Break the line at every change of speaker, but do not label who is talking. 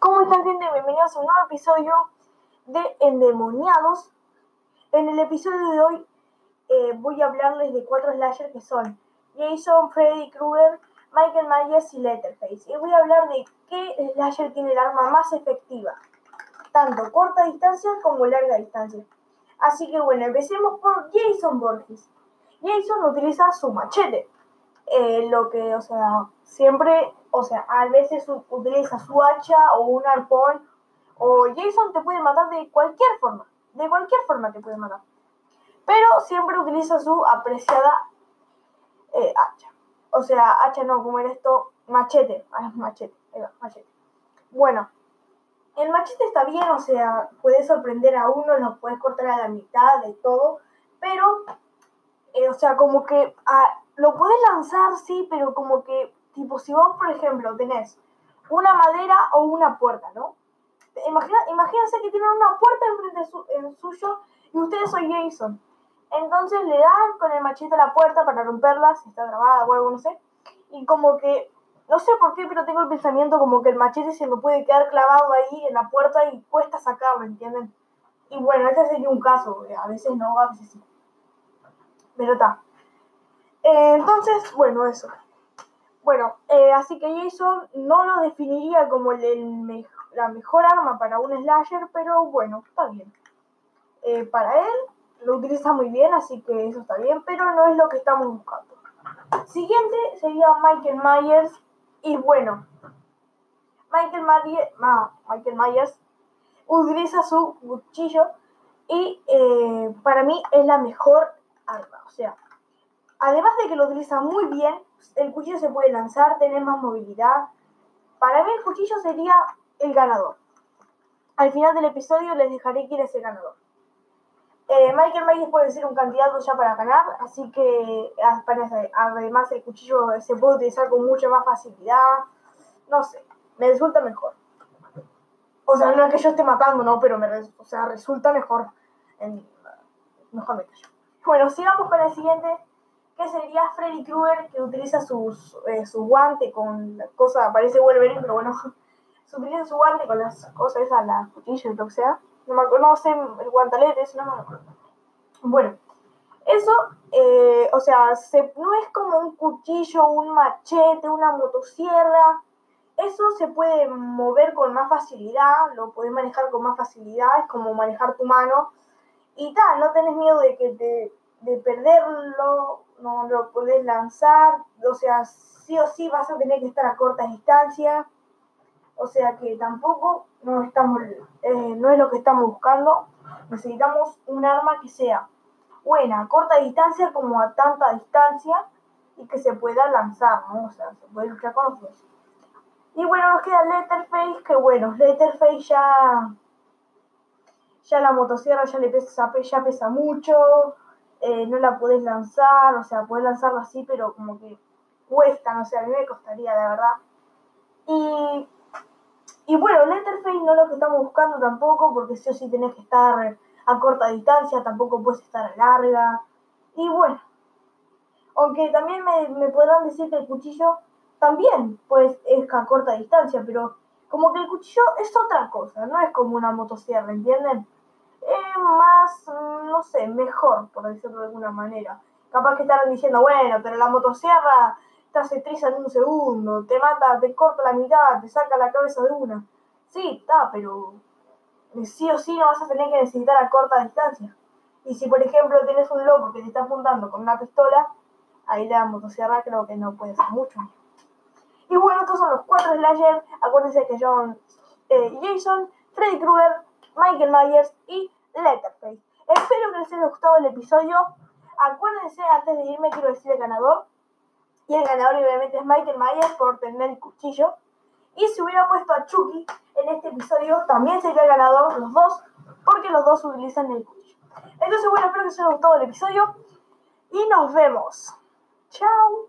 ¿Cómo están gente? Bienvenidos a un nuevo episodio de Endemoniados. En el episodio de hoy eh, voy a hablarles de cuatro slashers que son Jason, Freddy Krueger, Michael Myers y Letterface. Y voy a hablar de qué slasher tiene el arma más efectiva, tanto corta distancia como larga distancia. Así que bueno, empecemos por Jason Borges. Jason utiliza su machete. Eh, lo que, o sea, siempre, o sea, a veces utiliza su hacha o un arpón, o Jason te puede matar de cualquier forma, de cualquier forma te puede matar. Pero siempre utiliza su apreciada eh, hacha. O sea, hacha no, como era esto, machete, ah, machete, machete. Bueno, el machete está bien, o sea, puede sorprender a uno, lo puedes cortar a la mitad de todo, pero, eh, o sea, como que ah, lo puedes lanzar, sí, pero como que, tipo, si vos, por ejemplo, tenés una madera o una puerta, ¿no? Imagina, imagínense que tienen una puerta enfrente su, en suyo y ustedes son Jason. Entonces le dan con el machete a la puerta para romperla, si está grabada o algo, no sé. Y como que, no sé por qué, pero tengo el pensamiento como que el machete se me puede quedar clavado ahí en la puerta y cuesta sacarlo, ¿entienden? Y bueno, este sería un caso, a veces no, a veces sí. Pero está. Eh, entonces, bueno, eso. Bueno, eh, así que Jason no lo definiría como la mejor arma para un slasher, pero bueno, está bien. Eh, para él lo utiliza muy bien, así que eso está bien, pero no es lo que estamos buscando. Siguiente sería Michael Myers, y bueno, Michael, Myers, Michael Myers utiliza su cuchillo y para mí es la mejor arma, o sea, Además de que lo utiliza muy bien, el cuchillo se puede lanzar, tener más movilidad. Para mí el cuchillo sería el ganador. Al final del episodio les dejaré quién es el ganador. Eh, Michael Myers puede ser un candidato ya para ganar, así que además el cuchillo se puede utilizar con mucha más facilidad. No sé, me resulta mejor. O sea, no es que yo esté matando, no, pero me o sea, resulta mejor. Mejor me callo. Bueno, sigamos con el siguiente que sería Freddy Krueger, que utiliza sus, eh, su guante con cosa, parece Wolverine, pero bueno, utiliza su guante con las cosas esas, las cuchillas, lo que sea. No me acuerdo, no sé, el guantalete, eso no me acuerdo. Bueno, eso, eh, o sea, se, no es como un cuchillo, un machete, una motosierra. Eso se puede mover con más facilidad, lo puedes manejar con más facilidad, es como manejar tu mano. Y tal, no tenés miedo de que de perderlo, no lo puedes lanzar, o sea, sí o sí vas a tener que estar a corta distancia, o sea que tampoco no, estamos, eh, no es lo que estamos buscando, necesitamos un arma que sea buena a corta distancia como a tanta distancia y que se pueda lanzar, ¿no? O sea, se puede luchar con los. Y bueno, nos queda Letterface, que bueno, Letterface ya, ya la motosierra ya le pesa, ya pesa mucho, eh, no la puedes lanzar, o sea, puedes lanzarla así, pero como que cuesta, no sé, a mí me costaría, de verdad. Y, y bueno, Letterface no es lo que estamos buscando tampoco, porque sí o sí tenés que estar a corta distancia, tampoco puedes estar a larga. Y bueno, aunque también me, me podrán decir que el cuchillo también pues es a corta distancia, pero como que el cuchillo es otra cosa, no es como una motosierra, ¿entienden? Más, no sé, mejor, por decirlo de alguna manera. Capaz que estarán diciendo, bueno, pero la motosierra te hace en un segundo, te mata, te corta la mitad, te saca la cabeza de una. Sí, está, pero sí o sí no vas a tener que necesitar a corta distancia. Y si, por ejemplo, tienes un loco que te está apuntando con una pistola, ahí la motosierra creo que no puede ser mucho. Y bueno, estos son los cuatro slayers. Acuérdense que son eh, Jason, Freddy Krueger, Michael Myers y Letterface. Espero que les haya gustado el episodio. Acuérdense, antes de irme, quiero decir el ganador. Y el ganador, obviamente, es Michael Myers por tener el cuchillo. Y si hubiera puesto a Chucky en este episodio, también sería el ganador, los dos, porque los dos utilizan el cuchillo. Entonces, bueno, espero que les haya gustado el episodio. Y nos vemos. Chao.